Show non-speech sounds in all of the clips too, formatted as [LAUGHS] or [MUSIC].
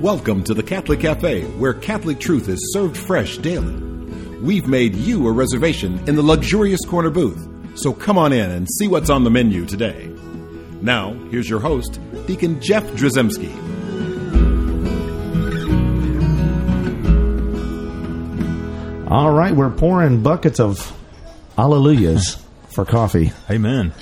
Welcome to the Catholic Cafe, where Catholic truth is served fresh daily. We've made you a reservation in the luxurious corner booth, so come on in and see what's on the menu today. Now, here's your host, Deacon Jeff Drzymala. All right, we're pouring buckets of hallelujahs for coffee. Amen.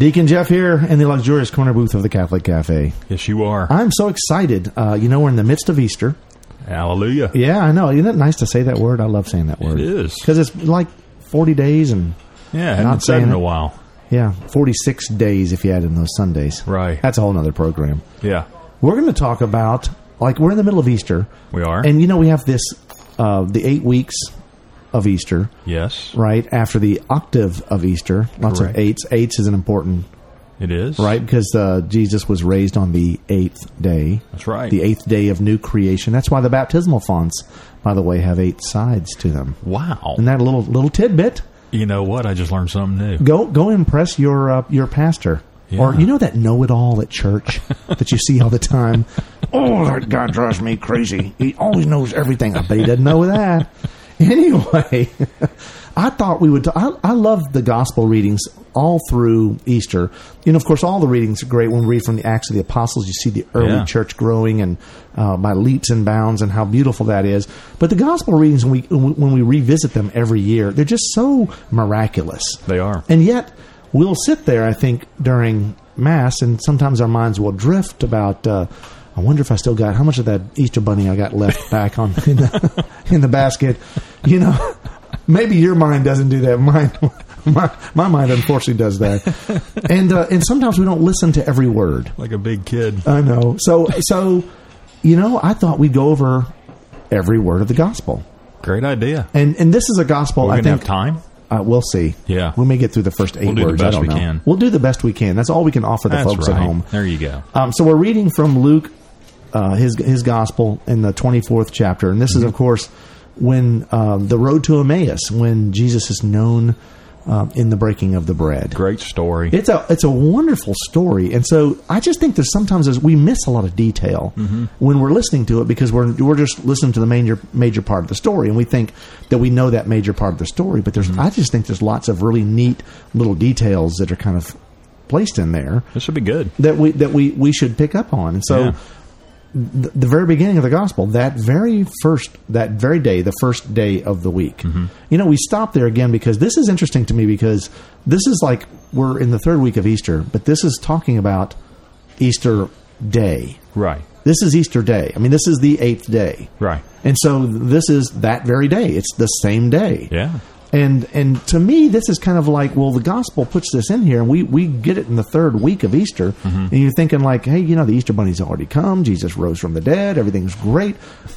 Deacon Jeff here in the luxurious corner booth of the Catholic Cafe. Yes, you are. I'm so excited. Uh, you know, we're in the midst of Easter. Hallelujah. Yeah, I know. Isn't it nice to say that word? I love saying that word. It is. Because it's like 40 days and, Yeah, Not been said saying in it. a while. yeah, 46 days if you add in those Sundays. Right. That's a whole nother program. Yeah, We're going to talk about, like, we're in the middle of Easter. we are. And, you know, we have this, uh, the eight weeks of Easter. yes, right after the octave of Easter. Lots Correct. of eights. Eights is an important it is. right because uh, Jesus was raised on the eighth day. That's right. The eighth day of new creation. That's why the baptismal fonts, by the way, have eight sides to them. Wow. And that little little tidbit. you know what? I just learned something new. Go go impress your uh, your pastor. Yeah. Or you know that know it all at church [LAUGHS] that you see all the time. Oh, that guy drives me crazy. He always knows everything. I bet he doesn't know that. Anyway, [LAUGHS] I thought we would. T- I, I love the gospel readings all through Easter. You know, of course, all the readings are great. When we read from the Acts of the Apostles, you see the early Yeah. church growing and uh, by leaps and bounds, and how beautiful that is. But the gospel readings, when we when we revisit them every year, they're just so miraculous. They are. And yet, we'll sit there, I think, during Mass, and sometimes our minds will drift about. Uh, I wonder if I still got how much of that Easter bunny I got left back on [LAUGHS] in the in the basket. You know, [LAUGHS] maybe your mind doesn't do that. Mine, [LAUGHS] my, my mind unfortunately does that. And uh, and sometimes we don't listen to every word. Like a big kid. I know. So so, you know, I thought we'd go over every word of the gospel. Great idea. And and this is a gospel. We're I think have time. Uh, we'll see. Yeah. we may get through the first 8 We'll words. I don't we know. can. We'll do the best we can. That's all we can offer the That's folks right. at home. There you go. Um, so we're reading from Luke, uh, his his gospel in the twenty fourth chapter, and this is of course when um, the road to Emmaus, when Jesus is known um, in the breaking of the bread. Great story. It's a it's a wonderful story, and so I just think there's sometimes as we miss a lot of detail when we're listening to it because we're we're just listening to the major major part of the story, and we think that we know that major part of the story. But there's I just think there's lots of really neat little details that are kind of placed in there this should be good. that we that we we should pick up on. And so Yeah. The, the very beginning of the gospel, that very first that very day, the first day of the week. Mm-hmm. You know, we stop there again because this is interesting to me because this is like we're in the third week of Easter, but this is talking about Easter day. Right. This is Easter day. I mean, this is the eighth day. Right. And so this is that very day. It's the same day. Yeah. And and to me, this is kind of like, well, the gospel puts this in here, and we, we get it in the third week of Easter, mm-hmm. and you're thinking like, hey, you know, the Easter bunny's already come, Jesus rose from the dead, everything's great,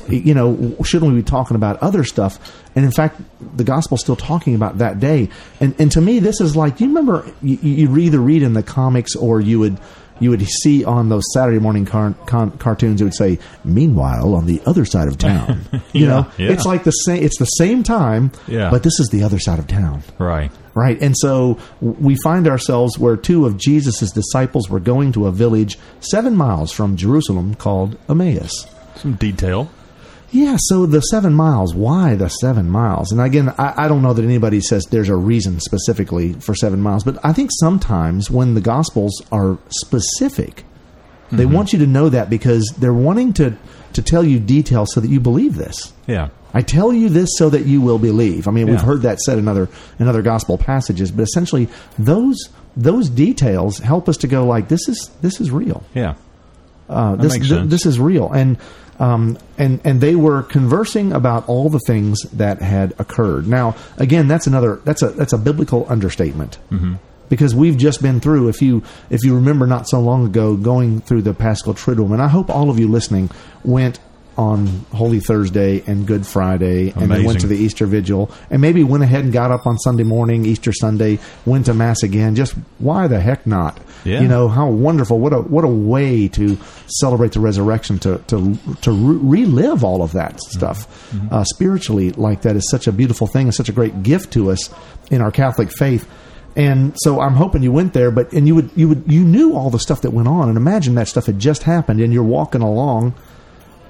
you know, shouldn't we be talking about other stuff? And in fact, the gospel's still talking about that day, and and to me, this is like, you remember, you, you either read in the comics or you would. You would see on those Saturday morning car- con- cartoons. It would say, "Meanwhile, on the other side of town." [LAUGHS] You Yeah, know, yeah. it's like the same. It's the same time, Yeah. but this is the other side of town. Right. Right. And so we find ourselves where two of Jesus' disciples were going to a village seven miles from Jerusalem called Emmaus. Some detail. Yeah, so the seven miles, why the seven miles? And again, I, I don't know that anybody says there's a reason specifically for seven miles, but I think sometimes when the Gospels are specific, they want you to know that because they're wanting to, to tell you details so that you believe this. Yeah. I tell you this so that you will believe. I mean, we've heard that said in other in other gospel passages, but essentially those those details help us to go like this is this is real. Yeah. Uh, this th- this is real, and um, and and they were conversing about all the things that had occurred. Now, again, that's another that's a that's a biblical understatement. Mm-hmm. Because we've just been through, if you if you remember, not so long ago, going through the Paschal Triduum, and I hope all of you listening went on Holy Thursday and Good Friday, and then went to the Easter Vigil, and maybe went ahead and got up on Sunday morning, Easter Sunday, went to Mass again. Just why the heck not? Yeah. You know how wonderful! What a what a way to celebrate the resurrection to to to re- relive all of that stuff uh, spiritually. Like that is such a beautiful thing and such a great gift to us in our Catholic faith. And so I'm hoping you went there, but and you would you would you knew all the stuff that went on, and imagine that stuff had just happened, and you're walking along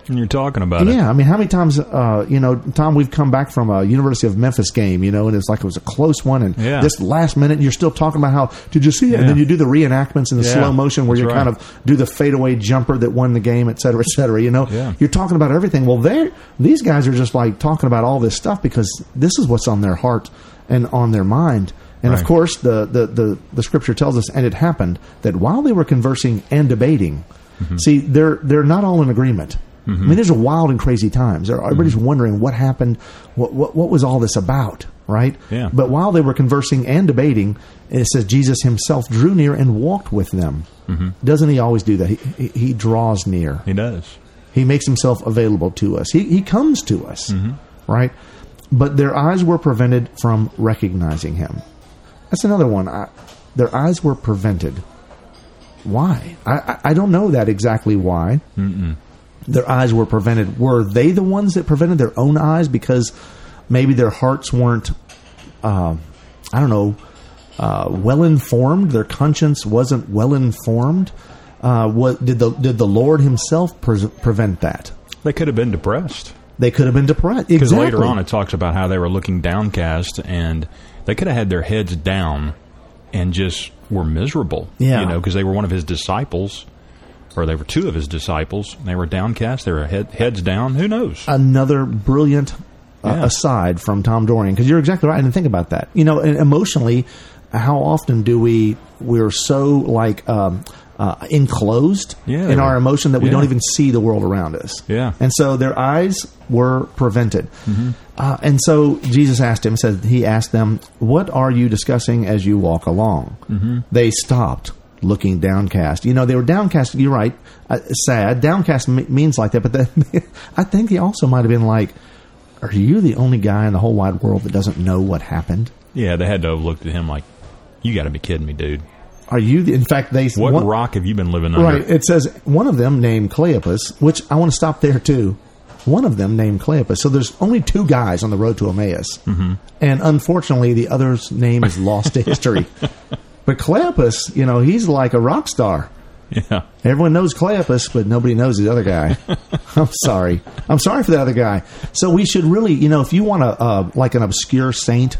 you're talking about it. Yeah, I mean, how many times, uh, you know, Tom, we've come back from a University of Memphis game, you know, and it's like it was a close one, and Yeah. this last minute, you're still talking about how did you see it? And then you do the reenactments in the Yeah, slow motion where you right. kind of do the fadeaway jumper that won the game, et cetera, et cetera. You know, Yeah. you're talking about everything. Well, they these guys are just like talking about all this stuff because this is what's on their heart and on their mind. And of course, the, the, the, the scripture tells us, and it happened that while they were conversing and debating, Mm-hmm. see, they're they're not all in agreement. I mean, these are wild and crazy times. Everybody's Mm-hmm. wondering what happened, what, what what was all this about, right? Yeah. But while they were conversing and debating, it says Jesus himself drew near and walked with them. Mm-hmm. Doesn't he always do that? He, he, draws near. He does. He makes himself available to us. He, he comes to us, right? But their eyes were prevented from recognizing him. That's another one. I, their eyes were prevented. Why? I, I, I don't know that exactly why. Their eyes were prevented. Were they the ones that prevented their own eyes because maybe their hearts weren't, uh, I don't know, uh, well informed? Their conscience wasn't well informed. Uh, what did the did the Lord Himself pre- prevent that? They could have been depressed. They could have been depressed. Because Exactly. later on it talks about how they were looking downcast and they could have had their heads down and just were miserable. Yeah. You know, because they were one of his disciples or they were two of his disciples. They were downcast. They were head, heads down. Who knows? another brilliant uh, Yeah. aside from Tom Dorian because you're exactly right. I didn't think about that. You know, emotionally, how often do we we're so like um, uh, enclosed Yeah, in our emotion that we Yeah. don't even see the world around us. Yeah. Mm-hmm. and so their eyes were prevented. Uh, and so Jesus asked him, said he asked them, "What are you discussing as you walk along?" Mm-hmm. They stopped. Looking downcast, you know they were downcast. You're right, uh, sad. Downcast me- means like that, but then [LAUGHS] I think he also might have been like, are you the only guy in the whole wide world that doesn't know what happened? Yeah, they had to have looked at him like, you got to be kidding me, dude. Are you? The, in fact, they What one- rock have you been living under? right. It says one of them named Cleopas, which I want to stop there too. One of them named Cleopas. So there's only two guys on the road to Emmaus, mm-hmm. and unfortunately, the other's name is lost to history. [LAUGHS] But Cleopas, you know, he's like a rock star. Yeah. Everyone knows Cleopas, but nobody knows the other guy. [LAUGHS] I'm sorry. I'm sorry for the other guy. So we should really, you know, if you want to, uh, like an obscure saint,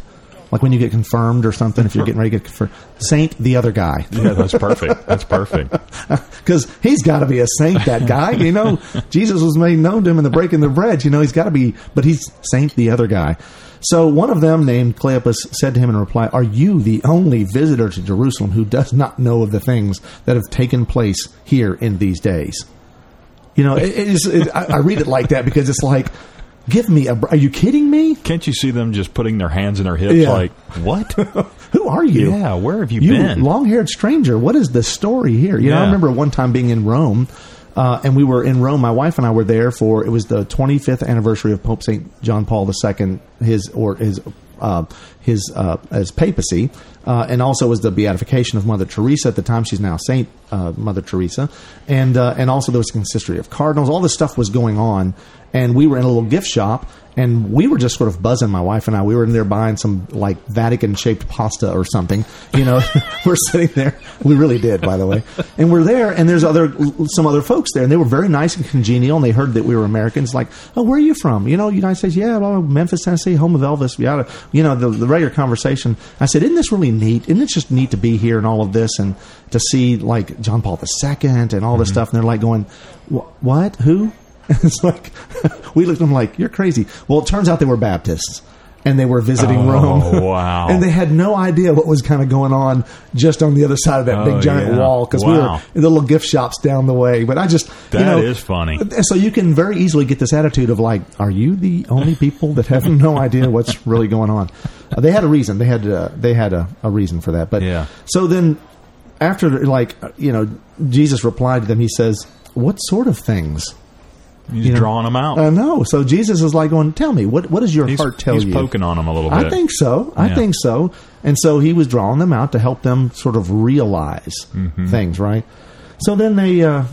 like when you get confirmed or something, if you're getting ready to get confirmed, saint the other guy. Yeah, that's perfect. That's perfect. [LAUGHS] Because he's got to be a saint, that guy. You know, [LAUGHS] Jesus was made known to him in the breaking of the bread. You know, he's got to be, but he's saint the other guy. So one of them, named Cleopas, said to him in reply, Are you the only visitor to Jerusalem who does not know of the things that have taken place here in these days? You know, it, it is, it, I, I read it like that because it's like, give me a, are you kidding me? Can't you see them just putting their hands in their hips Yeah. like, what? [LAUGHS] Who are you? yeah, where have you, you been? long-haired stranger what is the story here you know i remember one time being in rome uh, and we were in rome. My wife and i were there for it was the 25th anniversary of pope st john paul ii his or his uh, his uh, his papacy. Uh, and also was the beatification of mother teresa at the time. She's now saint uh, mother teresa. And uh, and also there was a consistory of cardinals. All this stuff was going on. And we were in a little gift shop and we were just sort of buzzing my wife and i. We were in there buying some like vatican shaped pasta or something you know. [LAUGHS] We're sitting there. We really did by the way. And we're there and there's other some other folks there and they were very nice and congenial and they heard that we were americans like oh where are you from? You know united states yeah blah, memphis tennessee home of elvis yeah you know the, the regular conversation. I said isn't this really neat? Isn't it just neat to be here and all of this and to see like john paul ii and all this mm-hmm. stuff? And they're like going what? Who [LAUGHS] it's like [LAUGHS] we looked at them like you're crazy. Well, it turns out they were Baptists and they were visiting Oh, Rome. wow. [LAUGHS] and they had no idea what was kind of going on just on the other side of that Oh, big giant yeah. wall because we were in the little gift shops down the way. But I just That you know, is funny. so you can very easily get this attitude of like, are you the only people that have no idea what's really going on? Uh, they had a reason. They had uh, they had a, a reason for that. But Yeah. so then after like you know Jesus replied to them. He says, "What sort of things?" He's you know, drawing them out. I know. So Jesus is like going, "Tell me what what does your he's heart tell he's you?" He's poking on them a little bit. I think so. I Yeah. think so. And so he was drawing them out to help them sort of realize Mm-hmm. things, right? So then they uh,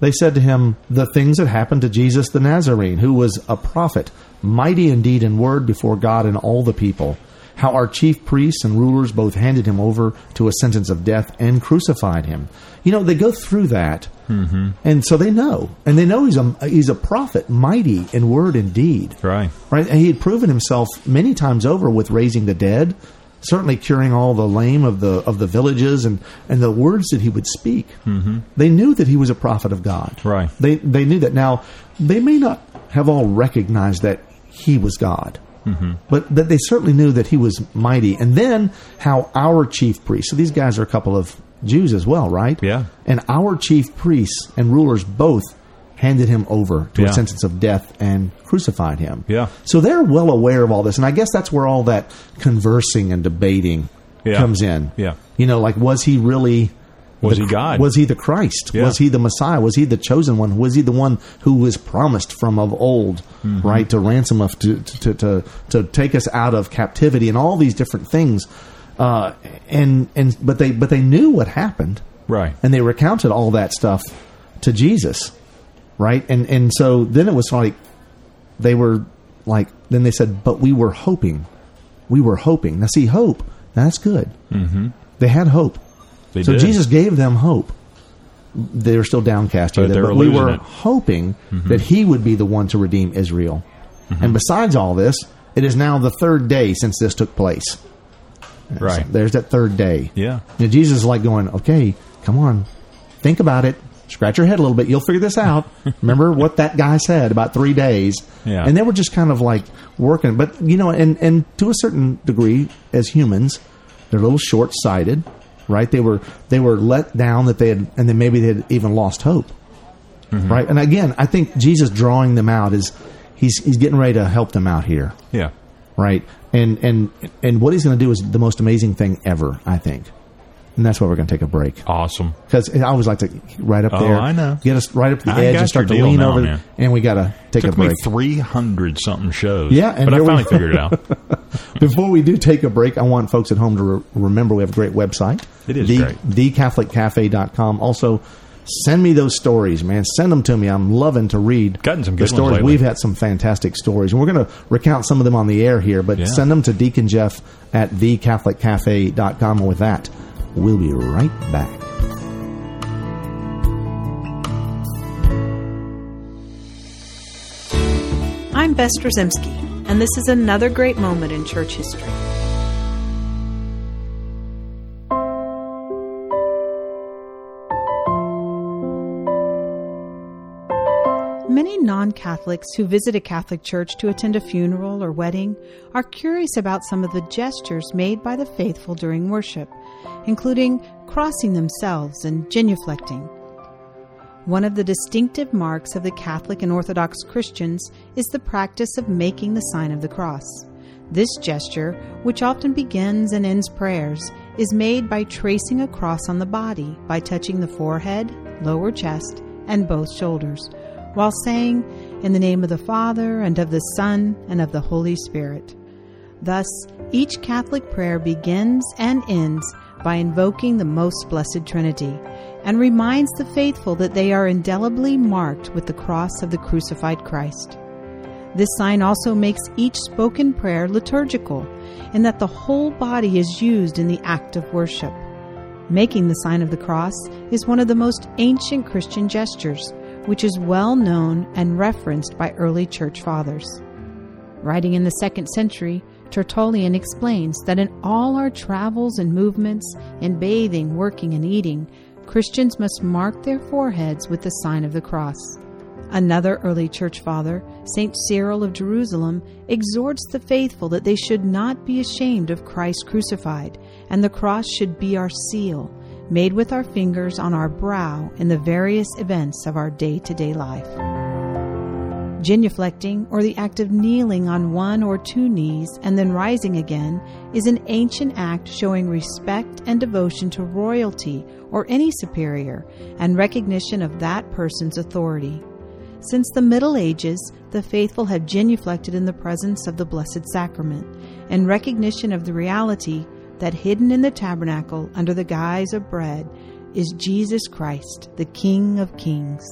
they said to him the things that happened to Jesus the Nazarene, who was a prophet, mighty indeed in word before God and all the people. How our chief priests and rulers both handed him over to a sentence of death and crucified him. You know, they go through that, mm-hmm. and so they know, and they know he's a he's a prophet, mighty in word and deed. Right. Right. And he had proven himself many times over with raising the dead, certainly curing all the lame of the of the villages, and and the words that he would speak. Mm-hmm. They knew that he was a prophet of God. Right. They they knew that. Now they may not have all recognized that he was God. Mm-hmm. But, but they certainly knew that he was mighty. And then how our chief priests, so these guys are a couple of Jews as well, right? Yeah. And our chief priests and rulers both handed him over to Yeah. a sentence of death and crucified him. Yeah. So they're well aware of all this. And I guess that's where all that conversing and debating Yeah. comes in. Yeah. You know, like, was he really. Was the- he God? Was he the Christ? Yeah. Was he the Messiah? Was he the chosen one? Was he the one who was promised from of old, Mm-hmm. right, to ransom us, to, to, to, to take us out of captivity and all these different things? Uh, and, and, but they, but they knew what happened Right. and they recounted all that stuff to Jesus, right? And and so then it was like they were like then they said, but we were hoping, we were hoping. Now see, hope that's good. Mm-hmm. They had hope, They so did. Jesus gave them hope. They were still downcast, But here, they but we were it. Mm-hmm. hoping that He would be the one to redeem Israel. And besides all this, it is now the third day since this took place. Right. So there's that third day. Yeah. Now, Jesus is like going, okay, come on, think about it. Scratch your head a little bit. You'll figure this out. [LAUGHS] Remember what that guy said about three days. Yeah. And they were just kind of like working. But, you know, and, and to a certain degree, as humans, they're a little short sighted, right? They were, they were let down that they had, and then maybe they had even lost hope. Mm-hmm. Right. And again, I think Jesus drawing them out is, he's, he's getting ready to help them out here Yeah. right? And and and what he's going to do is the most amazing thing ever, I think. And that's why we're going to take a break Awesome. because I always like to right up Oh, there, I know. get us right up the I edge and start to lean now, over, man. and we got to take Took a break. three hundred something shows. Yeah, and but I finally [LAUGHS] figured it out. [LAUGHS] Before we do take a break, I want folks at home to re- remember we have a great website. It is the, great. thecatholiccafe.com. Also, send me those stories, man. Send them to me. I'm loving to read Gotten some good stories. We've had some fantastic stories, and we're going to recount some of them on the air here, but Yeah. send them to Deacon Jeff at thecatholiccafe.com. And with that, we'll be right back. I'm Bess Drzymala, and this is another great moment in church history. Many non Catholics who visit a Catholic church to attend a funeral or wedding are curious about some of the gestures made by the faithful during worship, including crossing themselves and genuflecting. One of the distinctive marks of the Catholic and Orthodox Christians is the practice of making the sign of the cross. This gesture, which often begins and ends prayers, is made by tracing a cross on the body by touching the forehead, lower chest, and both shoulders, while saying, In the name of the Father, and of the Son, and of the Holy Spirit. Thus, each Catholic prayer begins and ends by invoking the Most Blessed Trinity and reminds the faithful that they are indelibly marked with the cross of the crucified Christ. This sign also makes each spoken prayer liturgical in that the whole body is used in the act of worship. Making the sign of the cross is one of the most ancient Christian gestures, which is well known and referenced by early church fathers. Writing in the second century, Tertullian explains that in all our travels and movements, in bathing, working, and eating, Christians must mark their foreheads with the sign of the cross. Another early church father, St. Cyril of Jerusalem, exhorts the faithful that they should not be ashamed of Christ crucified, and the cross should be our seal, made with our fingers on our brow in the various events of our day to day life. Genuflecting, or the act of kneeling on one or two knees and then rising again, is an ancient act showing respect and devotion to royalty or any superior and recognition of that person's authority. Since the Middle Ages, the faithful have genuflected in the presence of the Blessed Sacrament in recognition of the reality that hidden in the tabernacle under the guise of bread is Jesus Christ, the King of Kings.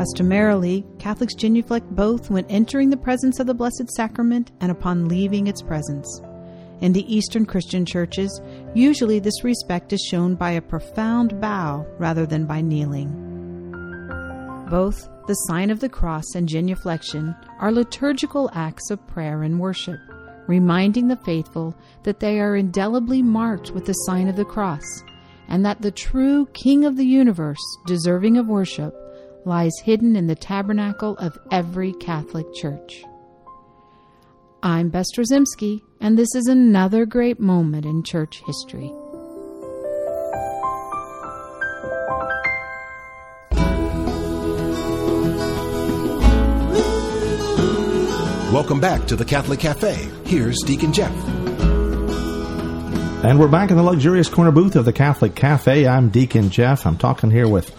Customarily, Catholics genuflect both when entering the presence of the Blessed Sacrament and upon leaving its presence. In the Eastern Christian churches, usually this respect is shown by a profound bow rather than by kneeling. Both the sign of the cross and genuflection are liturgical acts of prayer and worship, reminding the faithful that they are indelibly marked with the sign of the cross, and that the true King of the universe, deserving of worship, lies hidden in the tabernacle of every Catholic church. I'm Bess Drzymala, and this is another great moment in church history. Welcome back to the Catholic Cafe. Here's Deacon Jeff. And we're back in the luxurious corner booth of the Catholic Cafe. I'm Deacon Jeff. I'm talking here with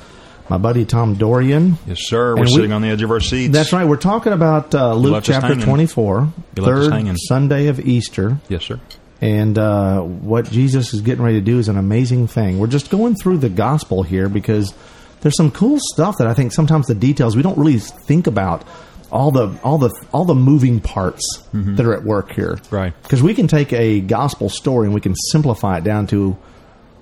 my buddy Tom Dorian. Yes, sir. We're we- sitting on the edge of our seats. That's right. We're talking about uh, Luke chapter hanging. 24, You left us third. Sunday of Easter. Yes, sir. And uh, what Jesus is getting ready to do is an amazing thing. We're just going through the gospel here because there's some cool stuff that I think sometimes the details we don't really think about all the all the all the moving parts that are at work here. Mm-hmm. Right. Because we can take a gospel story and we can simplify it down to,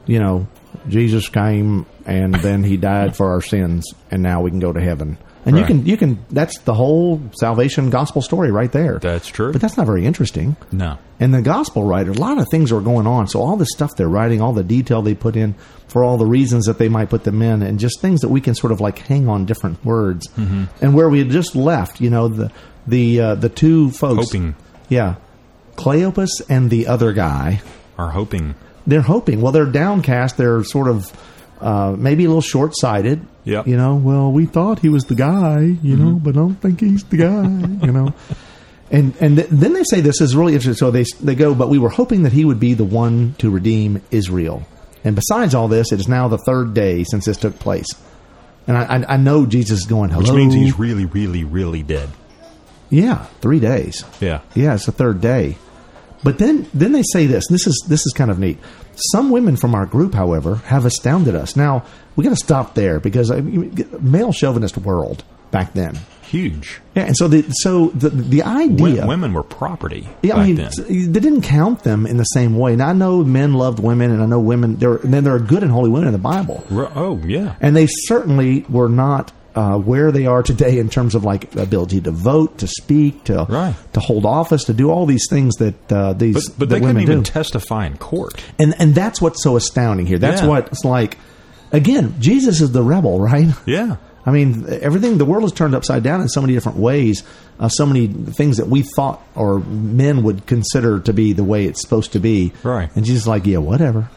you know, Jesus came and then he died for our sins and now we can go to heaven. And you can you can that's the whole salvation gospel story right there. That's true. But that's not very interesting. No. And the gospel writer, a lot of things are going on. So all the stuff they're writing, all the detail they put in for all the reasons that they might put them in, and just things that we can sort of like hang on different words. Mm-hmm. And where we had just left, you know, the the uh, the two folks, Hoping. yeah, Cleopas and the other guy, Are hoping. They're hoping. Well, they're downcast. They're sort of uh, maybe a little short sighted. Yeah. You know, well, we thought he was the guy, you know, but I don't think he's the guy, you know. And and th- then they say this is really interesting. So they they go, but we were hoping that he would be the one to redeem Israel. And besides all this, it is now the third day since this took place. And I, I, I know Jesus is going, hello. Which means he's really, really, really dead. yeah, three days. Yeah. Yeah, it's the third day. But then then they say this. This is this is kind of neat. Some women from our group, however, have astounded us. Now we got to stop there because I mean, male chauvinist world back then. Huge. Yeah, and so the so the the idea. Women were property yeah, back I mean, then. they didn't count them in the same way. Now I know men loved women, and I know women. There, and then there are good and holy women in the Bible, Oh, yeah. and they certainly were not uh, where they are today in terms of like ability to vote, to speak, to Right. to hold office, to do all these things that uh, these But, but that they couldn't even do. testify in court. and and that's what's so astounding here. That's Yeah. what it's like. Again, Jesus is the rebel, right? [LAUGHS] Yeah. I mean, everything, the world is turned upside down in so many different ways. Uh, so many things that we thought or men would consider to be the way it's supposed to be. Right. And Jesus is like, yeah, whatever.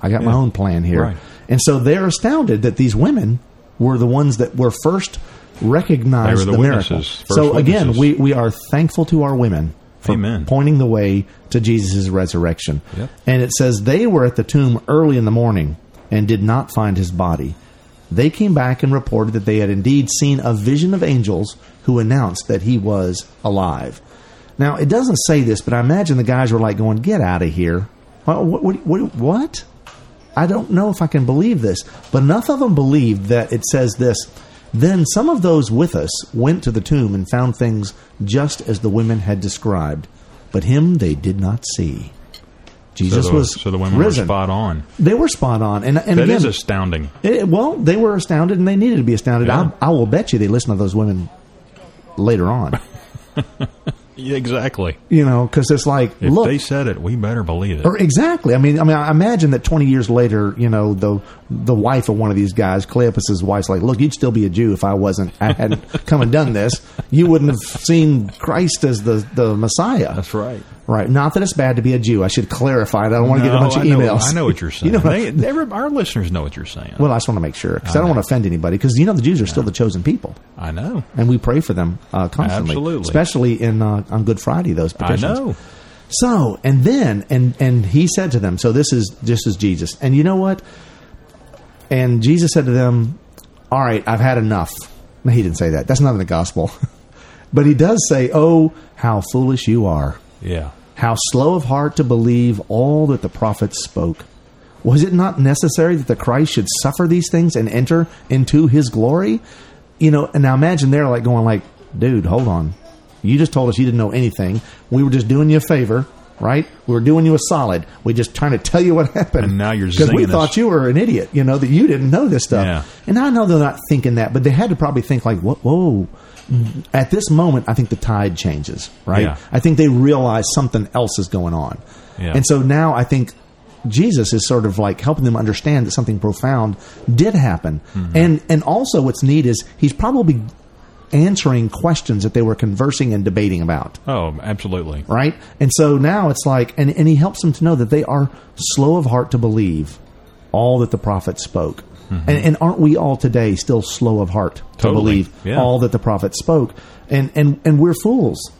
I got my own plan here. Right. And so they're astounded that these women were the ones that were first recognized the the, miracle. So again, witnesses. we, we are thankful to our women for Amen. pointing the way to Jesus' resurrection. Yep. And it says they were at the tomb early in the morning and did not find his body. They came back and reported that they had indeed seen a vision of angels who announced that he was alive. Now, it doesn't say this, but I imagine the guys were like going, Get out of here. What? what, what, what? I don't know if I can believe this. But enough of them believed that it says this. Then some of those with us went to the tomb and found things just as the women had described. But him they did not see. Jesus so the, was so the women risen. were spot on. They were spot on, and and That again, is astounding. it- well, they were astounded, and they needed to be astounded. Yeah. I, I will bet you they listened to those women later on. [LAUGHS] Exactly. you know, because it's like, If look, they said it, we better believe it. or exactly. I mean, I mean, I imagine that twenty years later, you know, the the wife of one of these guys, Cleopas's wife's like, look, you'd still be a Jew if I wasn't, I hadn't [LAUGHS] come and done this. You wouldn't have seen Christ as the the Messiah. That's right. Right. Not that it's bad to be a Jew. I should clarify. That I don't want to get a bunch of know- emails. I know what you're saying. [LAUGHS] You know they, every, our listeners know what you're saying. Well, I just want to make sure because I don't want to offend anybody because you know the Jews are still the chosen people, I know. and we pray for them uh, constantly, Absolutely. especially in uh, on Good Friday. Those I know. So, and then, and and he said to them, so this is this is Jesus, and you know what? And Jesus said to them, "All right, I've had enough." No, he didn't say that. That's not in the gospel, [LAUGHS] but he does say, "Oh, how foolish you are." Yeah. How slow of heart to believe all that the prophets spoke. Was it not necessary that the Christ should suffer these things and enter into his glory? you know, and now imagine they're like going like, dude, hold on. You just told us you didn't know anything. We were just doing you a favor, right? We were doing you a solid. We just trying to tell you what [LAUGHS] happened. And now you're because we zinging thought you were an idiot, you know, that you didn't know this stuff. Yeah. And I know they're not thinking that, but they had to probably think like, whoa, whoa. At this moment, I think the tide changes, right? Yeah. I think they realize something else is going on. Yeah. And so now I think Jesus is sort of like helping them understand that something profound did happen. Mm-hmm. And and also what's neat is he's probably answering questions that they were conversing and debating about. Oh, absolutely. Right? And so now it's like and, and he helps them to know that they are slow of heart to believe all that the prophet spoke. And, and aren't we all today still slow of heart to Mm-hmm. Believe Yeah. all that the prophet spoke? And and and we're fools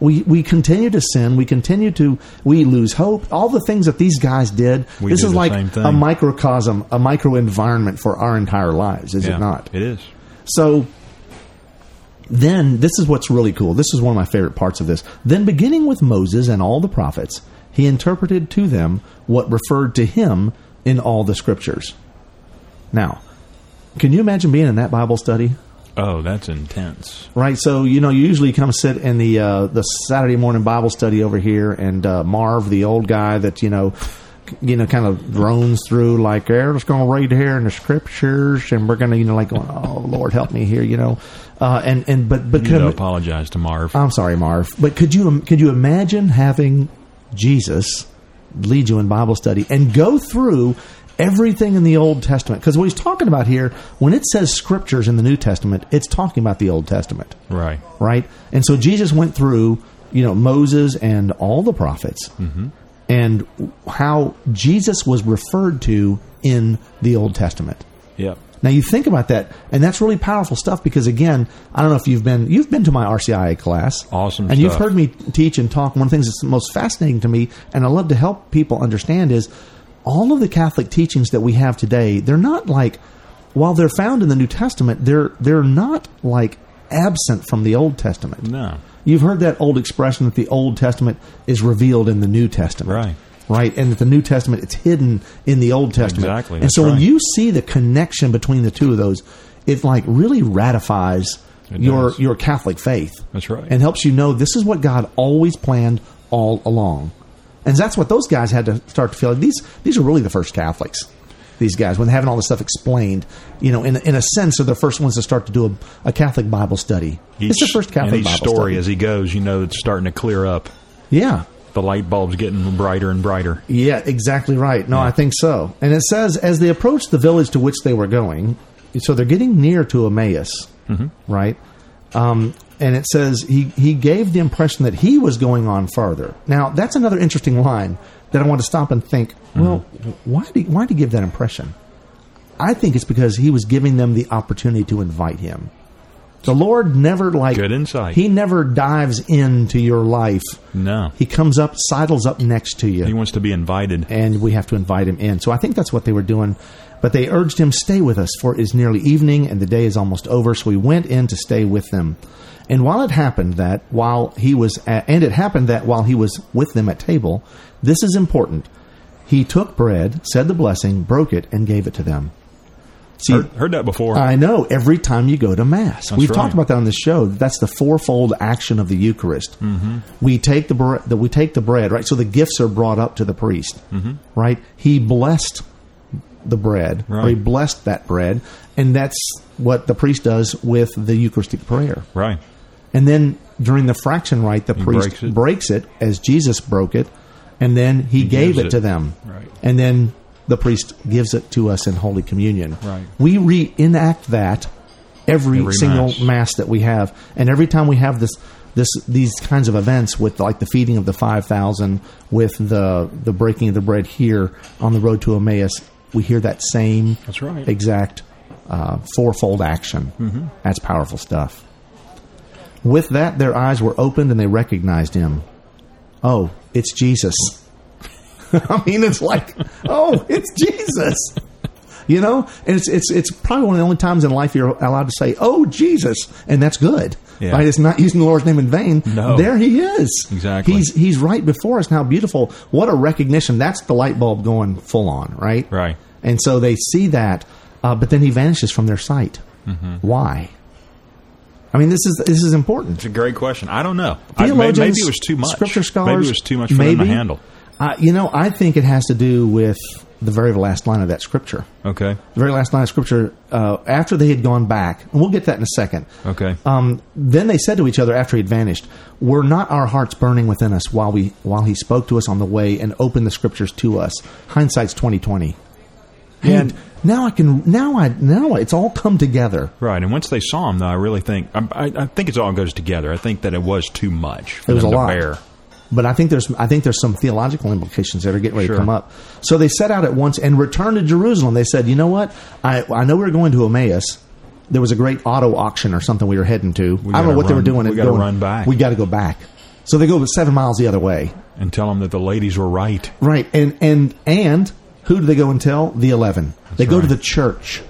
we we continue to sin. We continue to we lose hope. All the things that these guys did. We this is like a microcosm, a micro environment for our entire lives, is Yeah, it not? It is. So then this is what's really cool. This is one of my favorite parts of this. Then beginning with Moses and all the prophets, he interpreted to them what referred to him in all the scriptures. Now, can you imagine being in that Bible study? Oh, that's intense. Right, so you know, you usually come sit in the uh, the Saturday morning Bible study over here, and uh, Marv, the old guy that you know, you know, kind of drones through like, "They're just going to read here in the scriptures, and we're going to, you know, like, going, oh Lord, help me here, you know, uh, and and but but You could- to apologize to Marv. I'm sorry, Marv, but could you could you imagine having Jesus lead you in Bible study and go through everything in the Old Testament? Because what he's talking about here, when it says scriptures in the New Testament, it's talking about the Old Testament right. right? And so Jesus went through, you know, Moses and all the prophets, and how Jesus was referred to in the Old Testament. Yep. Now you think about that, and that's really powerful stuff. Because again, I don't know if you've been you've been to my RCIA class, Awesome and you've heard me teach and talk. One of the things that's most fascinating to me, and I love to help people understand, is all of the Catholic teachings that we have today. They're not like while they're found in the New Testament, they're they're not like absent from the Old Testament. No. You've heard that old expression that the Old Testament is revealed in the New Testament. Right. Right. And that the New Testament it's hidden in the Old Testament. Exactly, And so when you see the connection between the two of those, it like really ratifies It your does. your Catholic faith. That's right. And helps you know this is what God always planned all along. And that's what those guys had to start to feel like these these are really the first Catholics. These guys, when having all this stuff explained, you know, in in a sense, are the first ones to start to do a, a Catholic Bible study. it's the first Catholic and each Bible story study. as he goes, you know, it's starting to clear up. yeah, The light bulb's getting brighter and brighter. Yeah, exactly right. No, I think so. And it says, as they approached the village to which they were going, so they're getting near to Emmaus, right? Um, and it says he, he gave the impression that he was going on farther. Now, that's another interesting line that I want to stop and think, well, why did, why did he give that impression? I think it's because he was giving them the opportunity to invite him. The Lord never like Good insight. He never dives into your life. No. He comes up, sidles up next to you He wants to be invited. and we have to invite him in. So I think that's what they were doing. But they urged him, Stay with us, for it is nearly evening and the day is almost over. So we went in to stay with them. And while it happened that while he was, at, and it happened that while he was with them at table, this is important. He took bread, said the blessing, broke it, and gave it to them. See, Heard, heard that before. I know. Every time you go to mass, we've right. talked about that on the show. That's the fourfold action of the Eucharist. Mm-hmm. We take the, bre- the we take the bread, right? So the gifts are brought up to the priest, mm-hmm. right? He blessed the bread, or he blessed that bread, and that's what the priest does with the Eucharistic prayer. right. And then during the fraction rite, the priest breaks it. breaks it as Jesus broke it, and then he, gave it, it. to them. Right. And then the priest gives it to us in Holy Communion. Right. We reenact that every, Every single Mass. mass. that we have, and every time we have this. This, these kinds of events with like the feeding of the 5,000 with the the breaking of the bread here on the road to Emmaus we hear that same That's right. exact uh, fourfold action that's powerful stuff with that, their eyes were opened and they recognized him. Oh, it's Jesus. [LAUGHS] I mean, it's like, oh, it's Jesus. You know, and it's it's it's probably one of the only times in life you're allowed to say, "Oh, Jesus," and that's good. Yeah. Right? It's not using the Lord's name in vain. No. there He is. Exactly. He's he's right before us. Now, beautiful. What a recognition. That's the light bulb going full on. Right. Right. And so they see that, uh, but then He vanishes from their sight. Mm-hmm. Why? I mean, this is this is important. It's a great question. I don't know. I, maybe, maybe it was too much. Scripture scholars, Maybe it was too much for them to handle. Uh, you know, I think it has to do with the very last line of that scripture. Okay. The very last line of scripture, uh, after they had gone back, and we'll get that in a second. Okay. Um, then they said to each other after he had vanished, "Were not our hearts burning within us while we while he spoke to us on the way and opened the scriptures to us?" Hindsight's twenty twenty. And now I can now I now it's all come together. Right, and once they saw him, though, I really think I, I, I think it all goes together. I think that it was too much It was a lot. bear. But I think there's I think there's some theological implications that are getting ready Sure. to come up. So they set out at once and returned to Jerusalem. They said, you know what? I I know we're going to Emmaus. There was a great auto auction or something we were heading to. I don't know what they were doing. we and gotta run back. We got to go back. So they go seven miles the other way. And tell them that the ladies were right. Right. And and and who do they go and tell? The eleven. they go to the church.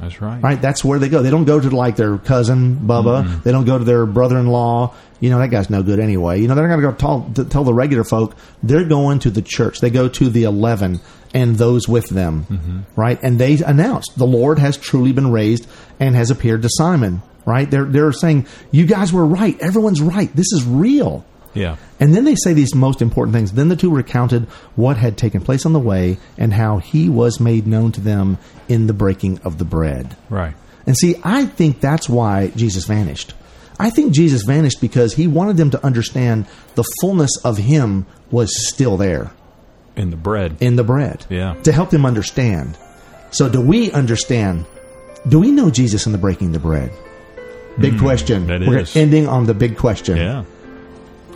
That's right. Right. That's where they go. They don't go to like their cousin Bubba. They don't go to their brother-in-law. You know that guy's no good anyway. You know they're not going to go tell, to tell the regular folk. They're going to the church. They go to the eleven and those with them. Mm-hmm. Right. And they announced the Lord has truly been raised and has appeared to Simon. Right. They're they're saying you guys were right. Everyone's right. This is real. Yeah. And then they say these most important things. Then the two recounted what had taken place on the way and how he was made known to them in the breaking of the bread. Right. And see, I think that's why Jesus vanished. I think Jesus vanished because he wanted them to understand the fullness of him was still there In the bread. in the bread. Yeah. To help them understand. So do we understand? Do we know Jesus in the breaking of the bread? Big hmm. question. that We're is. ending on the big question. yeah.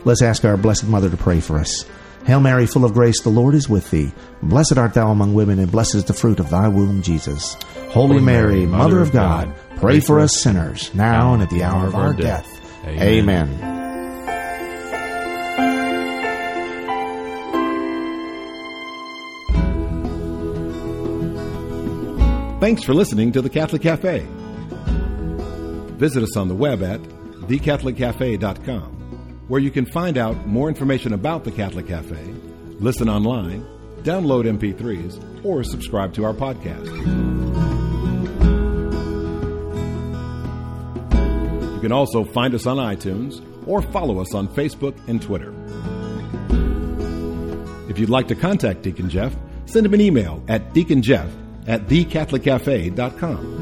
Let's ask our Blessed Mother to pray for us. Hail Mary, full of grace, the Lord is with thee. Blessed art thou among women, and blessed is the fruit of thy womb, Jesus. Holy Mary, Mother of God, pray for us sinners, now and at the hour of our death. Amen. Amen. Thanks for listening to the Catholic Cafe. Visit us on the web at thecatholiccafe.com, where you can find out more information about the Catholic Cafe, listen online, download MP3s, or subscribe to our podcast. You can also find us on iTunes or follow us on Facebook and Twitter. If you'd like to contact Deacon Jeff, send him an email at deaconjeff at thecatholiccafe.com.